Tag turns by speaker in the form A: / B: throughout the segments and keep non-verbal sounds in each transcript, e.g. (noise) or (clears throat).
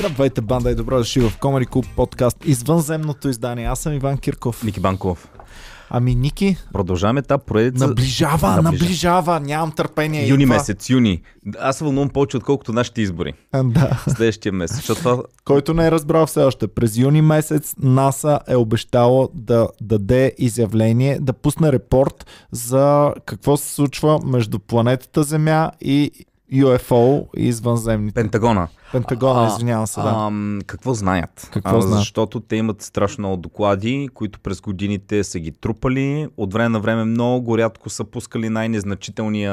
A: Здравейте, банда и добро дошли в Comedy Club подкаст извънземното издание. Аз съм Иван Кирков.
B: Ники Банков.
A: Ами, Ники,
B: Продължаваме тази поредица.
A: наближава,
B: Наближа.
A: наближава, нямам търпение.
B: Юни
A: идва.
B: месец, юни. Аз се вълнувам повече, отколкото нашите избори.
A: А, Да.
B: Следващия месец. Защото това
A: Който не е разбрал все още, през юни месец НАСА е обещало да даде изявление, да пусне репорт за какво се случва между планетата Земя и UFO и извънземните.
B: Пентагона.
A: Пентагона,
B: А,
A: извинявам се, да.
B: Ам, какво знаят?
A: Какво знаят?
B: Защото те имат страшно много доклади, които през годините са ги трупали. От време на време много рядко са пускали най-незначителния,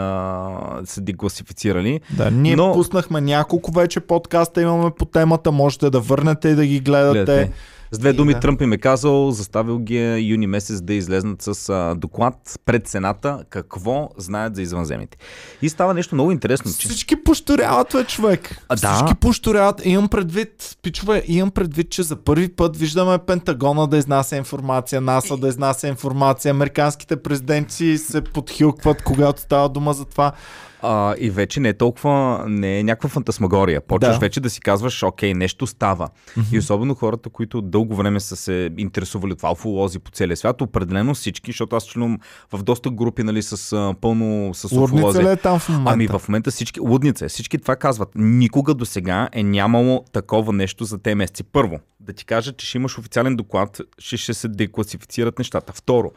B: са ги класифицирали.
A: Да, ние
B: но-
A: пуснахме няколко вече подкаста, имаме по темата, можете да върнете и да ги гледате.
B: Гледате. С две
A: И
B: думи
A: да.
B: Тръмп им е казал, заставил ги е юни месец да излезнат с а, доклад пред Сената какво знаят за извънземните. И става нещо много интересно. Че...
A: Всички пошторяват, бе, човек.
B: А, да.
A: Всички пошторяват. Имам предвид, пичове, имам предвид, че за първи път виждаме Пентагона да изнася информация, НАСА да изнася информация, американските президенти се подхилкват, когато става дума за това.
B: А, и вече не е толкова, не е някаква фантасмагория. Почваш
A: Да.
B: вече да си казваш, окей, нещо става. И особено хората, които дълго време са се интересували от това, уфолози по целия свят, определено всички, защото аз членувам в доста групи, нали, с а, пълно с
A: Лудница
B: уфолози.
A: ли е там в момента?
B: Ами в момента всички, лудница е, всички това казват. Никога до сега е нямало такова нещо за те месеци. Първо, да ти кажа, че ще имаш официален доклад, ще, ще се декласифицират нещата. Второ,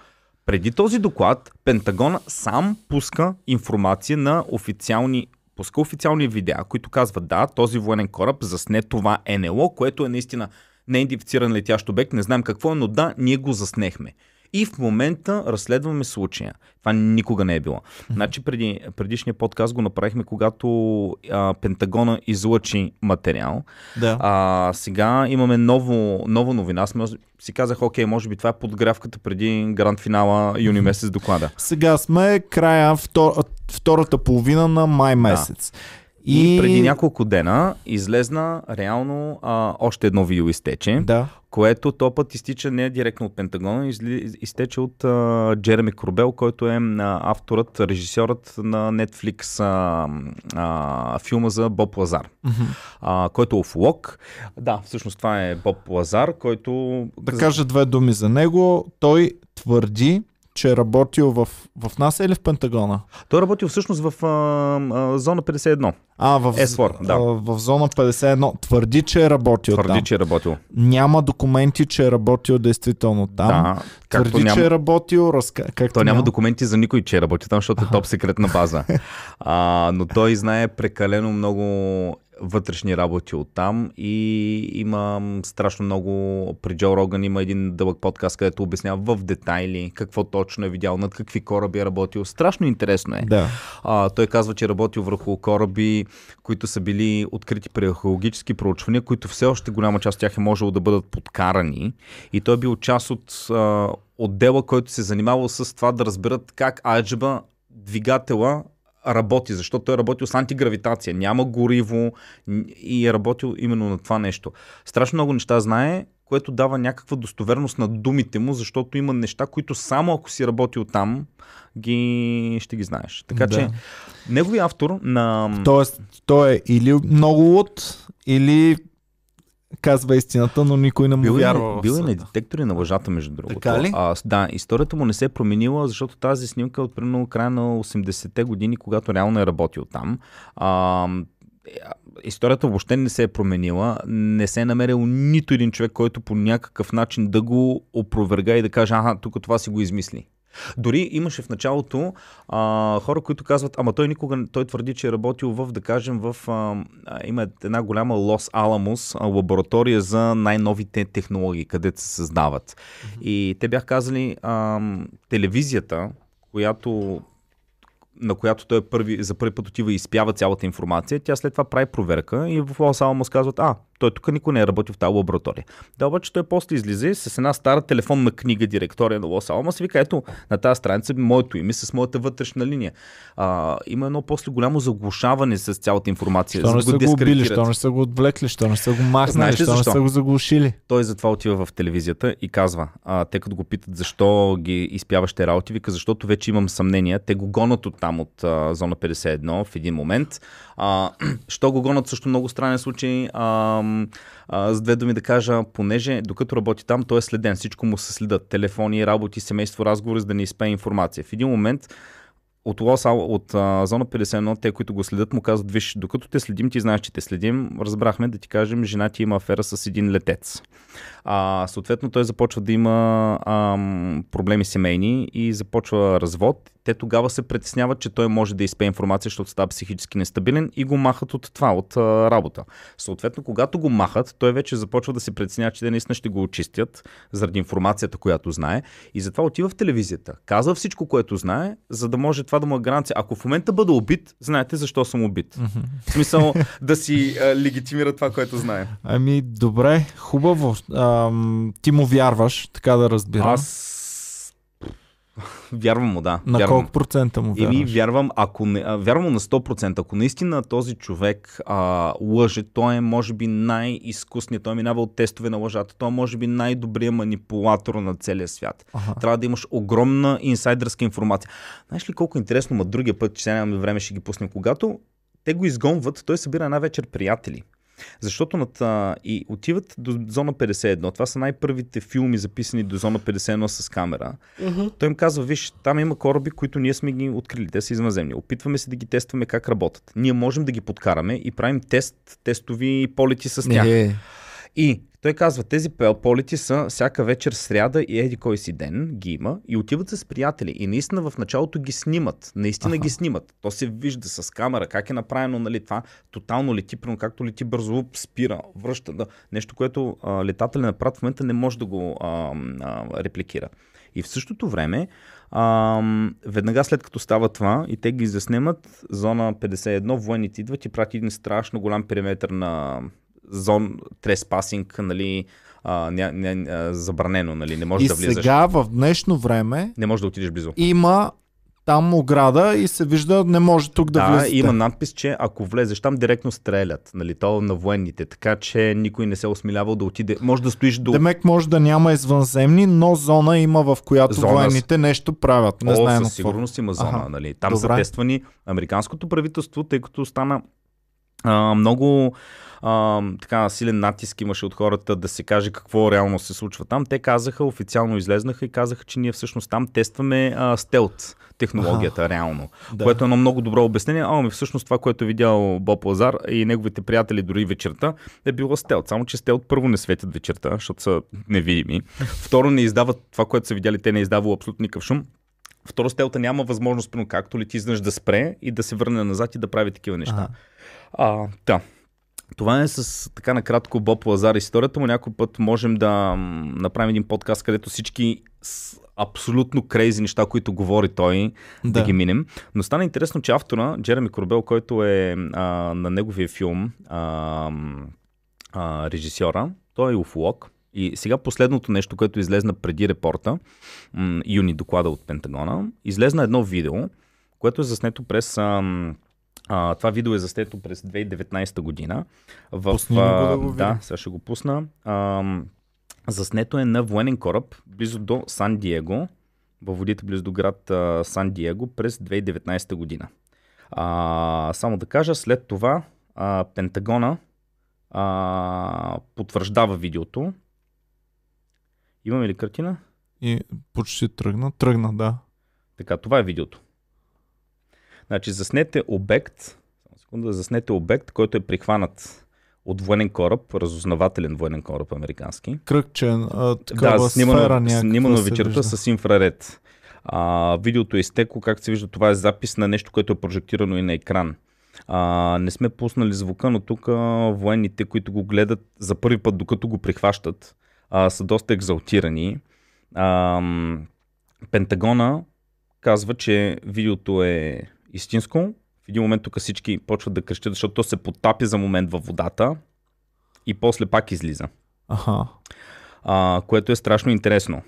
B: преди този доклад, Пентагона сам пуска информация на официални пуска официални видеа, които казват да, този военен кораб засне това НЛО, което е наистина неидентифициран летящ обект, не знаем какво е, но да, ние го заснехме. И в момента разследваме случая. Това никога не е било. Значи преди, предишния подкаст го направихме, когато а, Пентагона излъчи материал.
A: Да.
B: А, сега имаме ново, нова новина. Може- си казах, окей, може би това е подгрявката преди гранд финала юни месец доклада.
A: Сега сме края втор... втората половина на май месец.
B: И преди няколко дена излезна реално а, още едно видео изтече,
A: Да.
B: което то път изтича не директно от Пентагона, изли, изтече от а, Джереми Корбел, който е а, авторът, режисьорът на Netflix а, а, филма за Боб Лазар, а, който е офолог. Да, всъщност това е Боб Лазар, който...
A: Да кажа две думи за него. Той твърди, че е работил в, в НАСА или в Пентагона?
B: Той е работил всъщност в а, а, зона 51.
A: А, в,
B: S4, да.
A: а, в зона 51. Твърди, че е работил
B: Твърди,
A: там.
B: че е работил.
A: Няма документи, че е работил действително там.
B: Да,
A: Твърди,
B: няма...
A: че е работил. Разка... Както
B: Той няма документи за никой, че е работи там, защото е топ секретна база. (laughs) А, но той знае прекалено много вътрешни работи от там и има страшно много, при Джо Роган има един дълъг подкаст, където обяснява в детайли какво точно е видял, над какви кораби е работил. Страшно интересно е.
A: Да.
B: А, той казва, че е работил върху кораби, които са били открити при археологически проучвания, които все още голяма част от тях е можело да бъдат подкарани. И той е бил част от а, отдела, който се е занимавал с това да разберат как аджеба двигателя работи, защото той е работил с антигравитация, няма гориво и е работил именно на това нещо. Страшно много неща знае, което дава някаква достоверност на думите му, защото има неща, които само ако си работил там, ги ще ги знаеш. Така
A: Да.
B: че неговият автор на...
A: Тоест, той е или много луд, или казва истината, но никой не му
B: Бил е,
A: вярва.
B: бил е на детектори на лъжата, между другото.
A: Така ли?
B: А, да, историята му не се е променила, защото тази снимка е от примерно края на 80-те години, когато реално е работил там. А, е, историята въобще не се е променила. Не се е намерил нито един човек, който по някакъв начин да го опроверга и да каже, ага, тук това си го измисли. Дори имаше в началото а, хора, които казват, ама той никога, той твърди, че е работил в, да кажем, в, а, има една голяма Лос Аламос а, лаборатория за най-новите технологии, където се създават. И те бях казали, а, телевизията, която на която той е първи, за първи път отива и изпява цялата информация, тя след това прави проверка и в Лос Аламос казват, а, той тук никой не е работил в тази лаборатория. Да, обаче той после излиза с една стара телефонна книга, директория на Лос Аламос и вика, ето, на тази страница е моето име с моята вътрешна линия. А, има едно после голямо заглушаване с цялата информация.
A: Що не са го убили, що не са го отвлекли, що не са го махнали, що не са го заглушили.
B: Той затова отива в телевизията и казва, а, те като го питат защо ги изпяваш те работи, вика, защото вече имам съмнения. Те го гонат от там, от а, зона 51 в един момент. А, (clears throat) що го гонат също много странен случай. А, а, с две думи да кажа, понеже докато работи там, той е следен, всичко му се следят, телефони, работи, семейство, разговори, за да не изпее информация. В един момент от, Лос, от а, зона 51, те, които го следят, му казват, виж, докато те следим, ти знаеш, че те следим, разбрахме да ти кажем, жена ти има афера с един летец. А, съответно, той започва да има ам, проблеми семейни и започва развод те тогава се притесняват, че той може да изпее информация, защото става психически нестабилен и го махат от това, от а, работа. Съответно, когато го махат, той вече започва да се притеснява, че те наистина ще го очистят заради информацията, която знае. И затова отива в телевизията. Казва всичко, което знае, за да може това да му е гаранция. Ако в момента бъда убит, знаете защо съм убит. В смисъл да си а, легитимира това, което знае.
A: Ами, добре, хубаво. Ам, ти му вярваш, така да разбирам.
B: Аз (laughs) Вярвам му, да.
A: На
B: вярвам.
A: колко процента му вярваш?
B: Еми, вярвам, ако не, вярвам на 100%. Ако наистина този човек а, лъже, той е може би най-изкусният, той е минава от тестове на лъжата, той е може би най-добрият манипулатор на целия свят.
A: Аха.
B: Трябва да имаш огромна инсайдърска информация. Знаеш ли колко интересно, ма другия път, че сега нямаме време, ще ги пуснем, когато те го изгонват, той събира една вечер приятели. Защото над, а, и отиват до зона 51. Това са най-първите филми, записани до зона 51 с камера.
C: Мгм.
B: Той им казва, виж, там има кораби, които ние сме ги открили. Те са извънземни. Опитваме се да ги тестваме как работят. Ние можем да ги подкараме и правим тест, тестови полети с тях.
A: Е,
B: И той казва, тези полети са всяка вечер сряда и еди кой си ден ги има и отиват с приятели. И наистина в началото ги снимат. Наистина
A: Аха.
B: ги снимат. То се вижда с камера как е направено, нали, това тотално лети, примерно както лети бързо, спира, връща. Да. Нещо, което а, летателен апарат в момента не може да го а, а, репликира. И в същото време, а, веднага след като става това и те ги заснемат, зона 51, военните идват и прати един страшно голям периметр на зон треспасинг, нали, а, ня, ня, а, забранено, нали, не можеш
A: и
B: да влизаш.
A: сега, в днешно време,
B: Не можеш да отидеш близо.
A: има там ограда и се вижда, не може тук да,
B: Да,
A: влезете.
B: има надпис, че ако влезеш там, директно стрелят, нали, то на военните, така че никой не се осмелявал да отиде. Може да стоиш до...
A: Демек може да няма извънземни, но зона има, в която
B: Зона
A: военните нещо правят. Не
B: О, със сигурност има зона.
A: Аха.
B: Нали. Там са
A: Добре.
B: тествани американското правителство, тъй като стана а, много а, така силен натиск имаше от хората да се каже какво реално се случва там. Те казаха, официално излезнаха и казаха, че ние всъщност там тестваме а, стелт технологията реално.
A: Да.
B: Което е едно много добро обяснение. А, ами всъщност това, което е видял Боб Лазар и неговите приятели дори вечерта, е било стелт. Само, че стелт първо не светят вечерта, защото са невидими. Второ, не издават това, което са видяли, те не издавало абсолютно никакъв шум. Второ, стелта няма възможност, както лети изнъж да спре и да се върне назад и да прави такива неща.
A: Ага.
B: А, да. Това е с така накратко Боб Лазар историята му. Някой път можем да направим един подкаст, където всички абсолютно крейзи неща, които говори той, да. да ги минем. Но стана интересно, че автора, Джереми Корбел, който е а, на неговия филм а, а, режисьора, той е уфолог. И сега последното нещо, което излезна преди репорта, м, юни доклада от Пентагона, излезна едно видео, което е заснето през... ам, а, това видео е заснето през 2019 година. В,
A: Пусни ни го да
B: а,
A: го видим.
B: да, сега ще го пусна. Ам, заснето е на военен кораб близо до Сан Диего, във водите близо до град а, Сан Диего през 2019 година. А, само да кажа, след това а, Пентагона а, потвърждава видеото. Имаме ли картина?
A: И почти тръгна. Тръгна, да.
B: Така, това е видеото. Значи, заснете обект, секунда, заснете обект, който е прихванат от военен кораб, разузнавателен военен кораб американски.
A: Кръгче, а, такава
B: да,
A: сфера
B: снимано,
A: някаква
B: снимано вечерта с инфраред. А, видеото е изтекло, както се вижда, това е запис на нещо, което е прожектирано и на екран. А, не сме пуснали звука, но тук военните, които го гледат за първи път, докато го прихващат, а, са доста екзалтирани. А, Пентагона казва, че видеото е истинско. В един момент тук всички почват да крещят, защото то се потапя за момент във водата и после пак излиза.
A: Аха.
B: А, което е страшно интересно.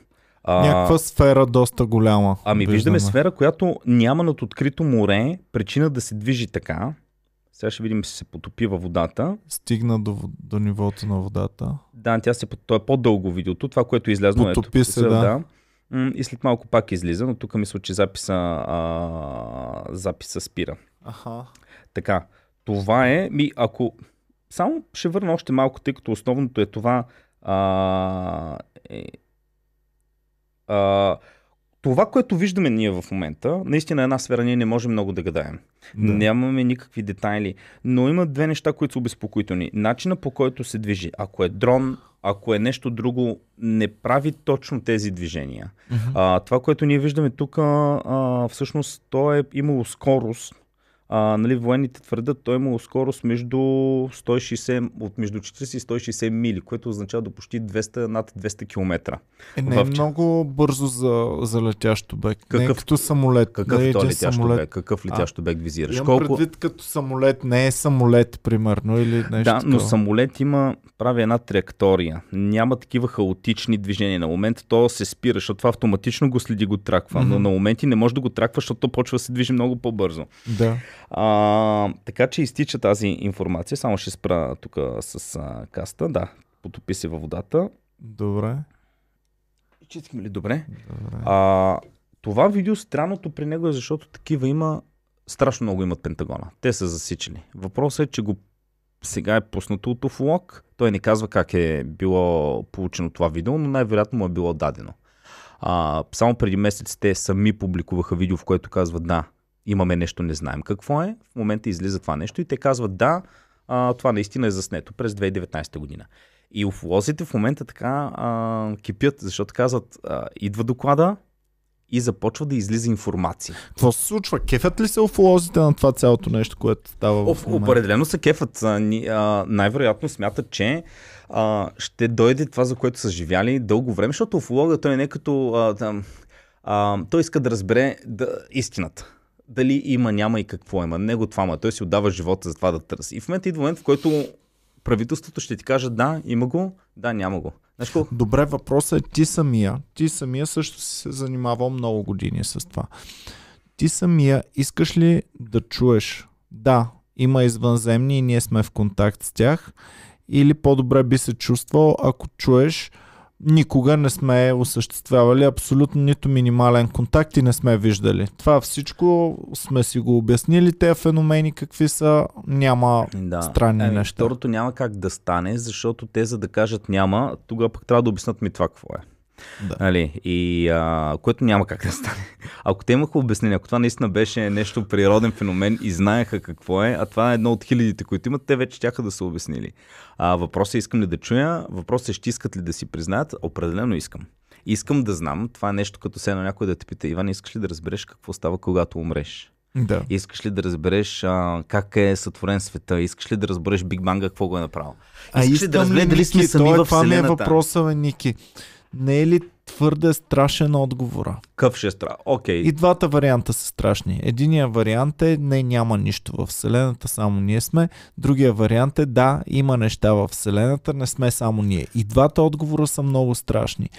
B: А,
A: Някаква сфера доста голяма.
B: Ами виждаме сфера, която няма над открито море причина да се движи така. Сега ще видим, че се потопи във водата.
A: Стигна до, до нивото на водата.
B: Да, тя се, то е по-дълго видеото. Това, което е излязло е
A: Потопи
B: тук,
A: се, да.
B: М, И след малко пак излиза, но тук мисля, че записа, а, записа спира.
A: Аха.
B: Така, това е, ми, ако само ще върна още малко, тъй като основното е това. А, е, а, това, което виждаме ние в момента, наистина една сфера ние не можем много да гадаем. Да. Нямаме никакви детайли, но има две неща, които са обезпокоителни. Начина по който се движи. Ако е дрон, ако е нещо друго, не прави точно тези движения. Uh-huh. А, това, което ние виждаме тук, а, всъщност, то е имало скорост, а, нали, военните твърдят, той е имало скорост между 160, от между 40 и 160 мили, което означава до почти 200, над 200 км.
A: Е, не е много бързо за, за летящ обек. Какъв, не е като самолет.
B: Какъв не е то летящ самолет. обек? Какъв летящ обек визираш?
A: Имам Колко... предвид като самолет, не е самолет, примерно, или нещо
B: Да, но самолет има, прави една траектория. Няма такива хаотични движения. На момент то се спира, защото това автоматично го следи, го траква. Mm-hmm. Но на моменти не може да го траква, защото то почва да се движи много по-бързо.
A: Да.
B: А, така че изтича тази информация. Само ще спра тук с а, каста. Да, потопи се във водата.
A: Добре.
B: Чистихме ли добре? добре. А, това видео странното при него е, защото такива има, страшно много имат Пентагона. Те са засичали. Въпросът е, че го сега е пуснато от уфолог. Той не казва как е било получено това видео, но най-вероятно му е било дадено. А, само преди месец те сами публикуваха видео, в което казват да, имаме нещо, не знаем какво е. В момента излиза това нещо и те казват да, а, това наистина е заснето през 2019 година. И уфолозите в момента така а, кипят, защото казват, а, идва доклада и започва да излиза информация.
A: Какво се случва? Кефят ли се уфолозите на това цялото нещо, което става в
B: момента? Определено се кефят. А, а, най-вероятно смятат, че а, ще дойде това, за което са живяли дълго време, защото уфолога той не е като... А, там, а, той иска да разбере да, истината дали има, няма и какво има. Него това ма. Той си отдава живота за това да търси. И в момента идва момент, в който правителството ще ти каже да, има го, да, няма го. Знаеш колко?
A: Добре, въпросът е ти самия. Ти самия също си се занимавал много години с това. Ти самия искаш ли да чуеш да, има извънземни и ние сме в контакт с тях или по-добре би се чувствал, ако чуеш никога не сме осъществявали абсолютно нито минимален контакт и не сме виждали. Това всичко сме си го обяснили, тези феномени какви са, няма да. странни
B: ами,
A: неща.
B: Второто няма как да стане, защото те за да кажат няма, тогава пък трябва да обяснат ми това какво е. Да. Нали? И, а, което няма как да стане. (laughs) Ако те имаха обяснение, ако това наистина беше нещо природен феномен и знаеха какво е, а това е едно от хилядите, които имат, те вече тяха да са обяснили. А, въпросът е искам ли да чуя, въпросът е ще искат ли да си признаят, определено искам. Искам да знам, това е нещо като се на някой да те пита, Иван, искаш ли да разбереш какво става, когато умреш?
A: Да.
B: Искаш ли да разбереш а, как е сътворен света? Искаш ли да разбереш Биг Банга какво го е направил?
A: Искаш а искам ли да разбереш дали сме сами в Вселената? Това ми е въпроса, Ники не е ли твърде страшен отговора?
B: Къв ще е страх? Окей. Okay.
A: И двата варианта са страшни. Единия вариант е не няма нищо в Вселената, само ние сме. Другия вариант е да, има неща в Вселената, не сме само ние. И двата отговора са много страшни.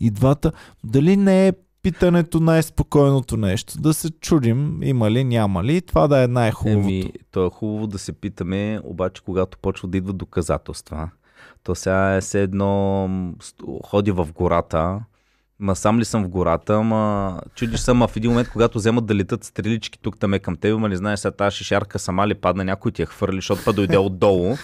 A: И двата, дали не е питането най-спокойното нещо. Да се чудим, има ли, няма ли. Това да е най-хубавото. Еми,
B: то е хубаво да се питаме, обаче когато почва да идват доказателства, то сега е все едно ходи в гората, Ма сам ли съм в гората, ма чудиш съм, а в един момент, когато вземат да летат стрелички тук там е към теб, ма не знаеш сега тази шишарка сама ли падна, някой ти я хвърли, защото па дойде отдолу.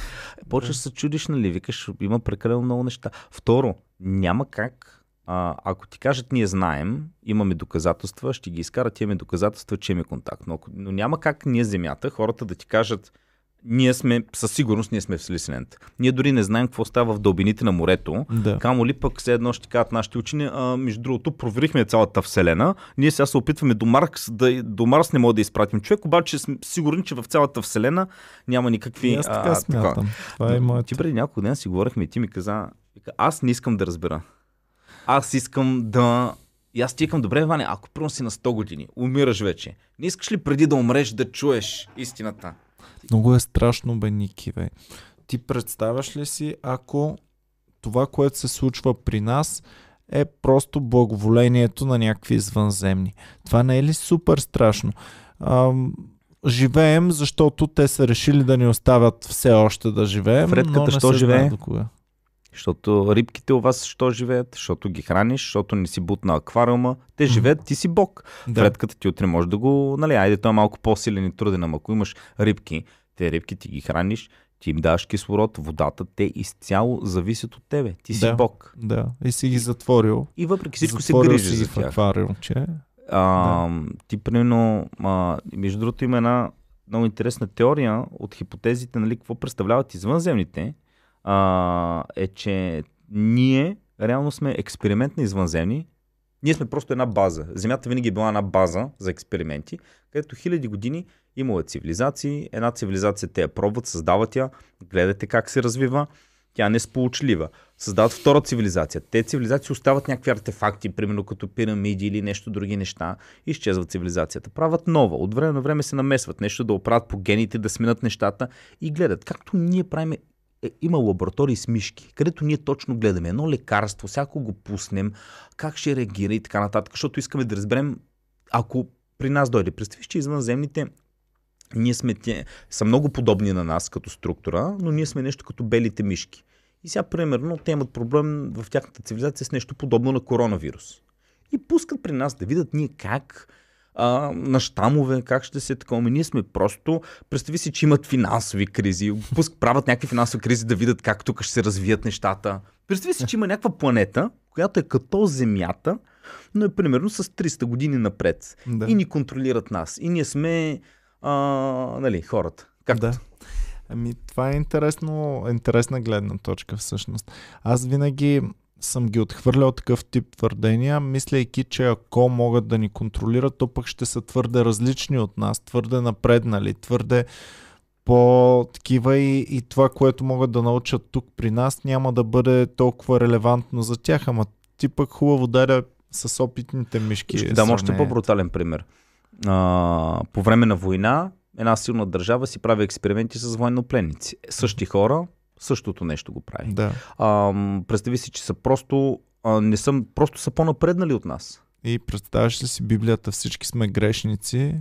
B: Почваш се чудиш, нали, викаш, има прекалено много неща. Второ, няма как, а, ако ти кажат ние знаем, имаме доказателства, ще ги изкарат, имаме доказателства, че имаме контакт. Но, но няма как ние земята, хората да ти кажат, ние сме, със сигурност, ние сме в Вселената. Ние дори не знаем какво става в дълбините на морето.
A: Да.
B: Камо ли пък все едно ще кажат нашите учени, а, между другото, проверихме цялата Вселена. Ние сега се опитваме до Марс, да, до Марс не може да изпратим човек, обаче сме сигурни, че в цялата Вселена няма никакви...
A: аз така а, смятам. Така. Това е моят...
B: Ти преди няколко ден си говорихме и ти ми каза, аз не искам да разбера. Аз искам да и аз ти добре, Ваня, ако първо си на 100 години, умираш вече, не искаш ли преди да умреш да чуеш истината?
A: Много е страшно, бе, Ники, бе. Ти представяш ли си, ако това, което се случва при нас, е просто благоволението на някакви извънземни. Това не е ли супер страшно? Ам, живеем, защото те са решили да ни оставят все още да живеем. Фредката, но не що живее? До кога.
B: Защото рибките у вас що живеят? Защото ги храниш, защото не си бутна аквариума. Те живеят, ти си бог. Да. Фредката ти утре може да го... Нали, айде, той е малко по-силен и труден, ама ако имаш рибки, те рибки ти ги храниш, ти им даваш кислород, водата, те изцяло зависят от тебе. Ти си
A: Да.
B: Бог.
A: Да, и си ги затворил.
B: И въпреки всичко се грижиш
A: си
B: за тях.
A: аквариумче.
B: А, Ти, примерно, а, между другото, има една много интересна теория от хипотезите, нали, какво представляват извънземните, а, е, че ние реално сме експеримент на извънземни. Ние сме просто една база. Земята винаги е била една база за експерименти, където хиляди години имало цивилизации. Една цивилизация те я пробват, създават я, гледате как се развива. Тя не е сполучлива. Създават втора цивилизация. Те цивилизации остават някакви артефакти, примерно като пирамиди или нещо други неща. Изчезват цивилизацията. Правят нова. От време на време се намесват. Нещо да оправят по гените, да сменят нещата и гледат. Както ние правим е, има лаборатории с мишки, където ние точно гледаме едно лекарство, всяко го пуснем, как ще реагира и така нататък, защото искаме да разберем, ако при нас дойде. Представиш, че извънземните ние сме те, са много подобни на нас като структура, но ние сме нещо като белите мишки. И сега, примерно, те имат проблем в тяхната цивилизация с нещо подобно на коронавирус. И пускат при нас да видят ние как а, на щамове, как ще се такова. Ами Ние сме просто, представи си, че имат финансови кризи, пуск, (laughs) правят някакви финансови кризи да видят как тук ще се развият нещата. Представи си, че има някаква планета, която е като Земята, но е примерно с 300 години напред.
A: Да.
B: И ни контролират нас. И ние сме, а, нали, хората. Как?
A: Да. Ами, това е интересно, интересна гледна точка всъщност. Аз винаги съм ги отхвърлял такъв тип твърдения, мислейки, че ако могат да ни контролират, то пък ще са твърде различни от нас, твърде напреднали, твърде по-такива и, и това, което могат да научат тук при нас, няма да бъде толкова релевантно за тях. Ама ти пък хубаво даде с опитните мишки.
B: Ще дам още по-брутален пример. А, по време на война, една силна държава си прави експерименти с военнопленници. Същи хора, същото нещо го прави.
A: Да.
B: А, представи си, че са просто, а, не са, просто са по-напреднали от нас.
A: И представяш ли си Библията, всички сме грешници,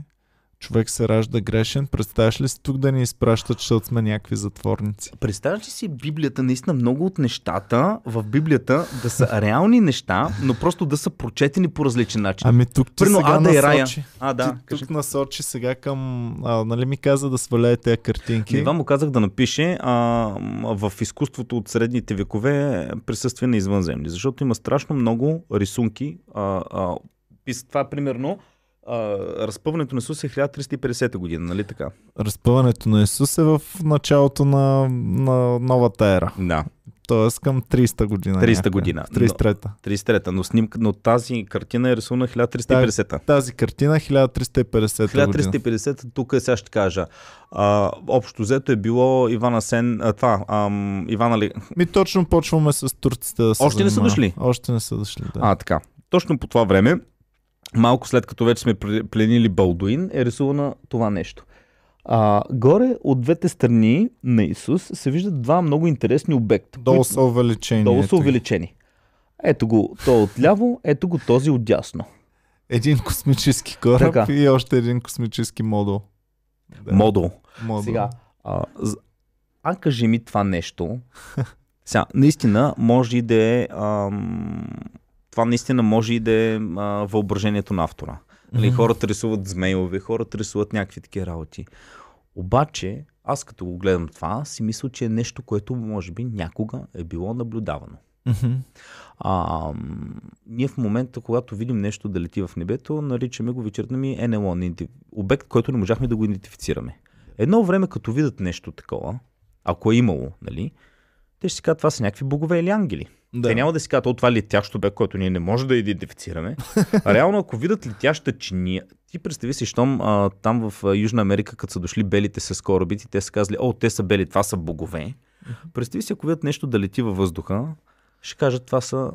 A: човек се ражда грешен, представяш ли си тук да ни изпращат, защото сме някакви затворници?
B: Представяш ли си Библията, наистина много от нещата в Библията да са реални неща, но просто да са прочетени по различен начин.
A: Ами тук ти
B: Примерно
A: сега
B: Ада и Рая.
A: насочи.
B: А, да.
A: ти
B: кажи.
A: тук насочи сега към... А, нали ми каза да сваляе тези картинки?
B: На Иван му казах да напише а, в изкуството от средните векове присъствие на извънземни, защото има страшно много рисунки. А, а, това примерно а, разпъването на Исус е 1350 година, нали така?
A: Разпъването на Исус е в началото на, на новата ера.
B: Да,
A: Тоест към 300 година.
B: 300
A: някъде.
B: година.
A: 33-та.
B: 33-та, но, снимка, но тази картина е рисувана 1350-та.
A: Тази картина 1350 година.
B: 1350 тук е, сега ще кажа. А, общо взето е било Ивана Сен, а, това, ам, Ивана Ли...
A: Ми точно почваме с турците да се
B: Още не са дошли?
A: Още не са дошли, да.
B: А, така. Точно по това време, малко след като вече сме пленили Балдуин, е рисувано това нещо. А, горе от двете страни на Исус се виждат два много интересни обекта.
A: Долу са увеличени.
B: долу са увеличени. Ето го то отляво, ето го този отдясно.
A: Един космически кораб
B: Така.
A: и още един космически модул. Да.
B: Модул.
A: модул.
B: Сега, а, а кажи ми това нещо. (laughs) Сега, наистина може и да е. Ам, това наистина може и да е а, въображението на автора. Нали,
A: Мгм.
B: хората рисуват змейове, хората рисуват някакви такива работи. Обаче, аз като го гледам това, си мисля, че е нещо, което може би някога е било наблюдавано.
A: Мгм.
B: А, ние в момента, когато видим нещо да лети в небето, наричаме го вечерта ми НЛО, обект, който не можахме да го идентифицираме. Едно време, като видят нещо такова, ако е имало, нали, те ще си кажат, това са някакви богове или ангели.
A: Да.
B: Те няма да си кажат, о, това е летящ обект, който ние не можем да идентифицираме. А реално, ако видят летяща чиния, ти представи си, щом а, там в а, Южна Америка, като са дошли белите с корабите, те са казали, о, те са бели, това са богове. Представи си, ако видят нещо да лети във въздуха, ще кажат, това са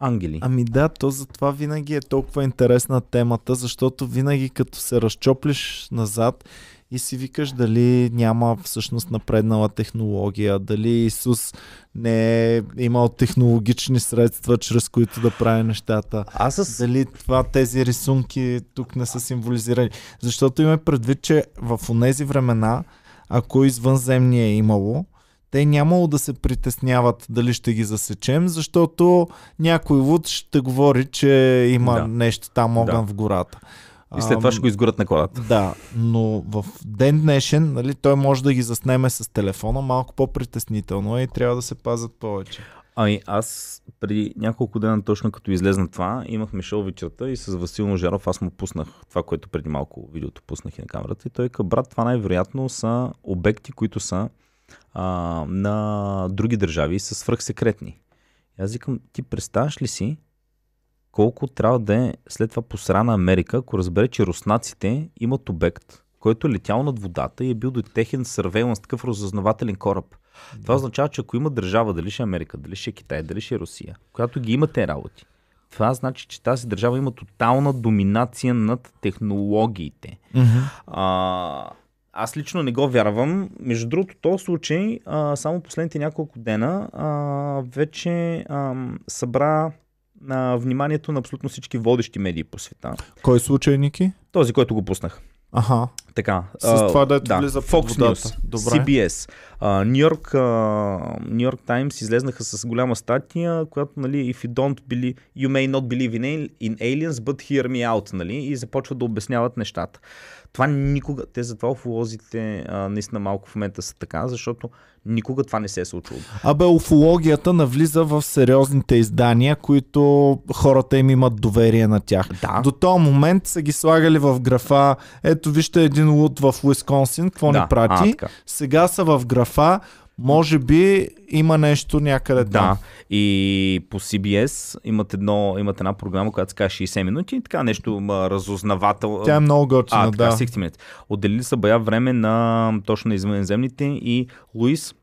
B: ангели.
A: Ами да, то затова винаги е толкова интересна темата, защото винаги като се разчоплиш назад и си викаш дали няма всъщност напреднала технология, дали Исус не е имал технологични средства, чрез които да прави нещата.
B: Аз с...
A: Дали това, тези рисунки тук не са символизирани. Защото има предвид, че в онези времена, ако извънземни е имало, те нямало да се притесняват дали ще ги засечем, защото някой луд ще говори, че има
B: Да.
A: нещо там огън
B: Да.
A: в гората.
B: И след това ще го изгорят на колата.
A: Да, но в ден днешен нали, той може да ги заснеме с телефона, малко по-притеснително е и трябва да се пазят повече.
B: Ами аз преди няколко дена, точно като излезна това, имахме шоу вечерта и с Васил Ножаров аз му пуснах това, което преди малко видеото пуснах и на камерата. И той каза, брат, това най-вероятно са обекти, които са а, на други държави и са свръхсекретни. И аз викам, ти представяш ли си колко трябва да е след това посрана Америка, ако разбере, че руснаците имат обект, който е летял над водата и е бил до техен surveillance, такъв разузнавателен кораб. Това означава, че ако има държава, дали ще е Америка, дали ще е Китай, дали ще е Русия, която ги има те работи, това значи, че тази държава има тотална доминация над технологиите. А, аз лично не го вярвам. Между другото, този случай, а, само последните няколко дена, а, вече а, събра а, вниманието на абсолютно всички водещи медии по света.
A: Кой случай, Ники?
B: Този, който го пуснах.
A: Аха.
B: Така.
A: С това, дето
B: да,
A: влиза
B: Fox
A: водата.
B: News,
A: Добре.
B: CBS, Нью Йорк, Нью Йорк Таймс излезнаха с голяма статия, която, нали, if you don't believe, you may not believe in, in aliens, but hear me out, нали, и започват да обясняват нещата. Това никога, те затова уфолозите а, наистина малко в момента са така, защото никога това не се е случило.
A: Абе, уфологията навлиза в сериозните издания, които хората им имат доверие на тях.
B: Да.
A: До този момент са ги слагали в графа, ето вижте един луд в Уисконсин, какво
B: да.
A: ни прати.
B: А, така.
A: Сега са в графа, може би има нещо някъде
B: Да,
A: там.
B: и по CBS имат, едно, имат една програма, която се казва 60 минути, така нещо разузнавател.
A: Тя е много готина,
B: А, така,
A: да.
B: 60 Minutes. Отделили са бая време на точно на извънземните и Луис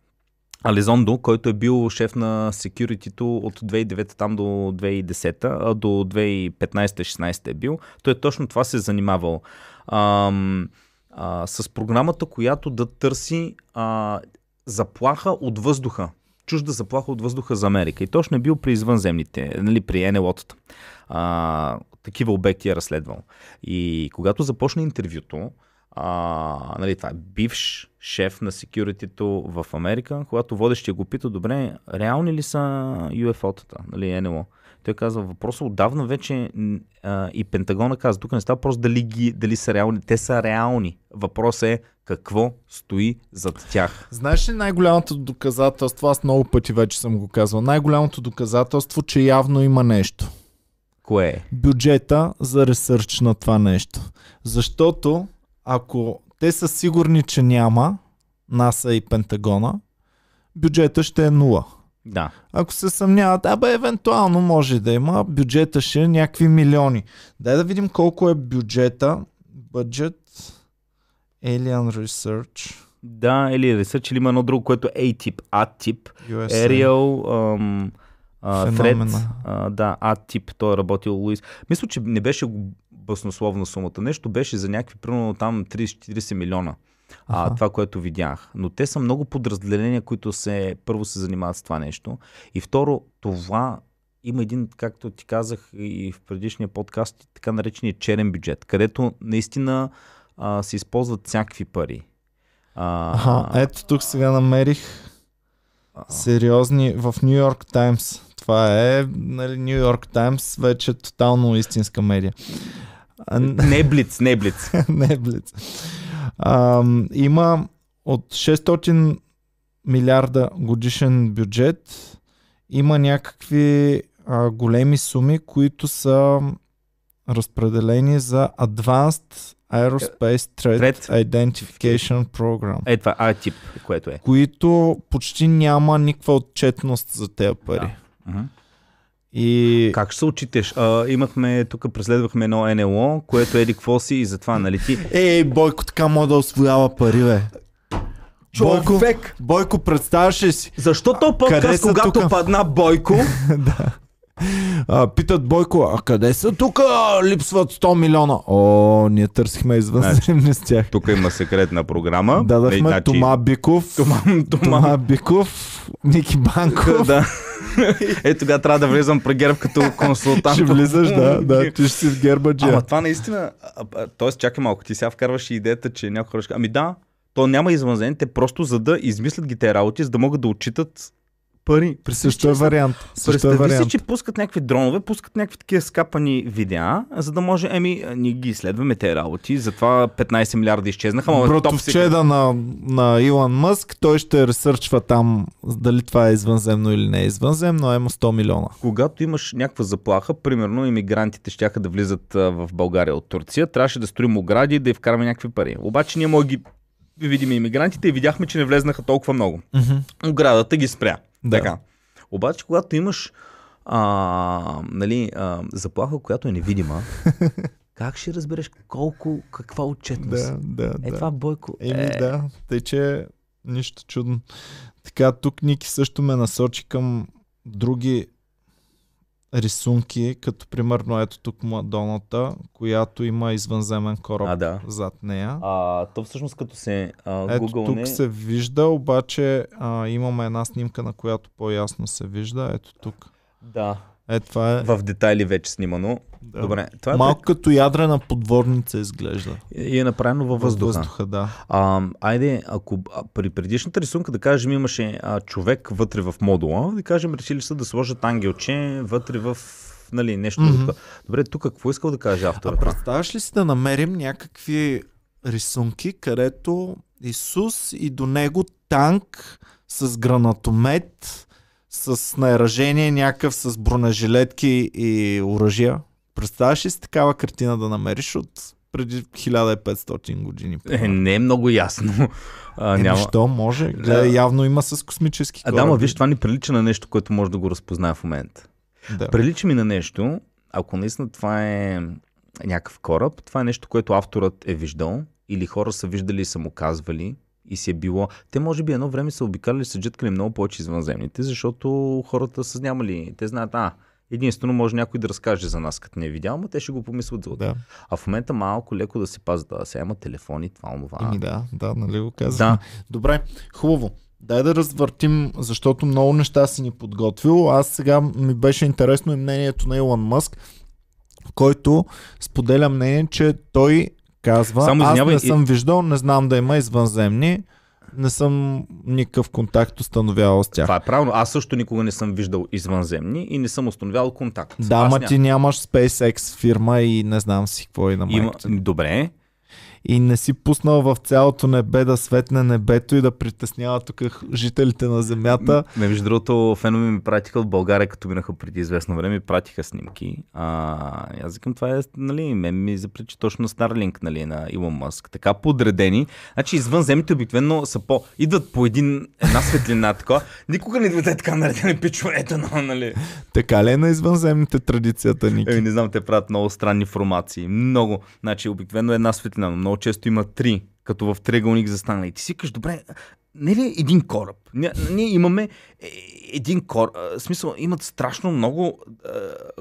B: Ализондо, който е бил шеф на секюритито от 2009 там до 2010, а до 2015-16 е бил. Той точно това се е занимавал. Ам, а, с програмата, която да търси а, заплаха от въздуха. Чужда заплаха от въздуха за Америка. И точно е бил при извънземните, нали, при НЛО-тата. Такива обекти е разследвал. И когато започна интервюто, а, нали, това е бивш шеф на секюритито в Америка, когато водещия го пита, добре, реални ли са UFO-тата, нали, НЛО? Той казва, въпросът отдавна вече а, и Пентагона каза, тук не става въпрос дали, ги, дали са реални. Те са реални. Въпросът е какво стои зад тях.
A: Знаеш ли най-голямото доказателство, аз много пъти вече съм го казвал, най-голямото доказателство, че явно има нещо.
B: Кое е?
A: Бюджета за ресърч на това нещо. Защото ако те са сигурни, че няма НАСА и Пентагона, бюджета ще е нула.
B: Да.
A: Ако се съмняват, абе, евентуално може да има, бюджета ще е някакви милиони. Дай да видим колко е бюджета. Budget Alien Research
B: Да, или ресърч, или има едно друго, което е A-тип, A-тип,
A: USA.
B: Ам, а,
A: Феномена.
B: Threat, а, да, A-тип, той е работил Луис. Мисля, че не беше баснословна сумата. Нещо беше за някакви, примерно там 30-40 милиона. А, това, което видях. Но те са много подразделения, които се, първо се занимават с това нещо. И второ, това има един, както ти казах и в предишния подкаст, така наречения черен бюджет, където наистина а, се използват всякакви пари. А,
A: Аха, ето тук сега намерих сериозни в Нью Йорк Таймс. Това е, нали, Нью Йорк Таймс вече тотално истинска медия.
B: Не е блиц, не е блиц. (laughs)
A: не е блиц. Ам, има от 600 милиарда годишен бюджет, има някакви а, големи суми, които са разпределени за Advanced Aerospace Threat,
B: Threat
A: Identification Program,
B: Е, това А тип, което е.
A: които почти няма никаква отчетност за тези пари.
B: Мгм.
A: И
B: Как ще се отчитеш? А, имахме, тук преследвахме едно НЛО, което е еди какво си и затова, нали ти?
A: Ей, Бойко така може да освоява пари, бе. Бойко,
B: Човек!
A: Бойко, представяш ли си?
B: Защо то подкаст, когато
A: тука?
B: падна Бойко, (laughs)
A: А, питат Бойко, а къде са тук? Липсват 100 милиона. О, ние търсихме извънземни (laughs) с тях.
B: тук има секретна програма.
A: Дадахме
B: значи-
A: Тома Биков,
B: Тома, Тома,
A: Тома Биков, Ники Банков. (laughs)
B: да. (laughs) е, тогава трябва да влезам при ГЕРБ като консултант.
A: Ще влизаш, да, да, ти ще си в гербаджия.
B: Ама това наистина, тоест чакай малко, ти сега вкарваш и идеята, че някой хора ще... Ами да, то няма извънземни, те просто за да измислят ги те работи, за да могат да отчитат пари.
A: При също е вариант. Също е
B: Представи
A: вариант.
B: си, че пускат някакви дронове, пускат някакви такива скапани видеа, за да може, еми, ние ги изследваме тези работи, затова 15 милиарда изчезнаха.
A: Братовчеда на, на Илон Мъск, той ще ресърчва там дали това е извънземно или не е извънземно, а има 100 милиона.
B: Когато имаш някаква заплаха, примерно иммигрантите ще да влизат в България от Турция, трябваше да строим огради и да вкараме някакви пари. Обаче ние може ги видим иммигрантите и видяхме, че не влезнаха толкова много. Оградата ги спря.
A: Да.
B: Така. Обаче, когато имаш а, нали, а, заплаха, която е невидима, (laughs) как ще разбереш колко, каква отчетност?
A: Да, да,
B: Е,
A: да.
B: това Бойко.
A: Еми
B: е,
A: да, тъй че нищо чудно. Така, тук Ники също ме насочи към други рисунки, като примерно ето тук Мадоната, която има извънземен кораб
B: А, да.
A: зад нея.
B: А, то всъщност като се а,
A: Ето
B: Google
A: тук
B: не...
A: се вижда, обаче а, имаме една снимка, на която по-ясно се вижда. Ето тук.
B: Да.
A: Е, това е.
B: В детайли вече снимано.
A: Да.
B: Добре. Това е
A: Малко като ядрена подворница изглежда.
B: и е направено във въздуха.
A: въздуха да.
B: А, айде, ако а, при предишната рисунка, да кажем, имаше а, човек вътре в модула, да кажем, решили са да сложат ангелче вътре в нали, нещо. Mm-hmm. Добре, тук какво искал да каже
A: А
B: авторът?
A: представяш ли си да намерим някакви рисунки, където Исус и до него танк с гранатомет, с снаряжение някакъв с бронежилетки и оръжия? Представяш ли си такава картина да намериш от преди 1500 години?
B: Е, не е много ясно. А,
A: Е,
B: няма...
A: Защо може? Гледай, явно има с космически
B: А
A: кораби.
B: да, ма виж, това ни прилича на нещо, което може да го разпознае в момента.
A: Да.
B: Прилича ми на нещо, ако наистина това е някакъв кораб, това е нещо, което авторът е виждал или хора са виждали и са му казвали и си е било. Те може би едно време са обикаляли, са джеткали много повече извънземните, защото хората са нямали. Те знаят, а, единствено може някой да разкаже за нас, като не е видял, но те ще го помислят за.
A: Да.
B: А в момента малко леко да се пазят, да сега има телефони, това, онова.
A: Ими да, да, нали го казвам.
B: Да.
A: Добре, хубаво. Дай да развъртим, защото много неща си ни подготвил. Аз сега ми беше интересно и мнението на Илон Мъск, който споделя мнение, че той казва,
B: Само
A: аз не
B: и-
A: съм виждал, не знам да има извънземни, не съм никакъв контакт установявал с тях.
B: Това е правилно. Аз също никога не съм виждал извънземни и не съм установявал контакт.
A: Да, ма ти нямаш SpaceX фирма и не знам си какво и на
B: Има...
A: майката.
B: Добре,
A: И не си пуснал в цялото небе да светне небето и да притеснява тук жителите на Земята.
B: Виж другото, фенове ми пратиха от България, като минаха преди известно време, пратиха снимки. А, аз викам, това е, нали, мен ми запречи точно на Starlink, нали, на Илон Мъск. Така подредени. Значи извънземните обикновено са по... Идват по един, една светлина, така. Никога не идват е така наредени пичове, ето, но, нали.
A: Така ли е на извънземните традицията, Ники?
B: Еми, не знам, те правят много странни формации. Много. Значи, обикновено една светлина, но много често има три, като в триъгълник застана. И ти си кажеш, добре, не ли е един кораб? Ние, ние имаме е, един кораб. В смисъл, имат страшно много, е,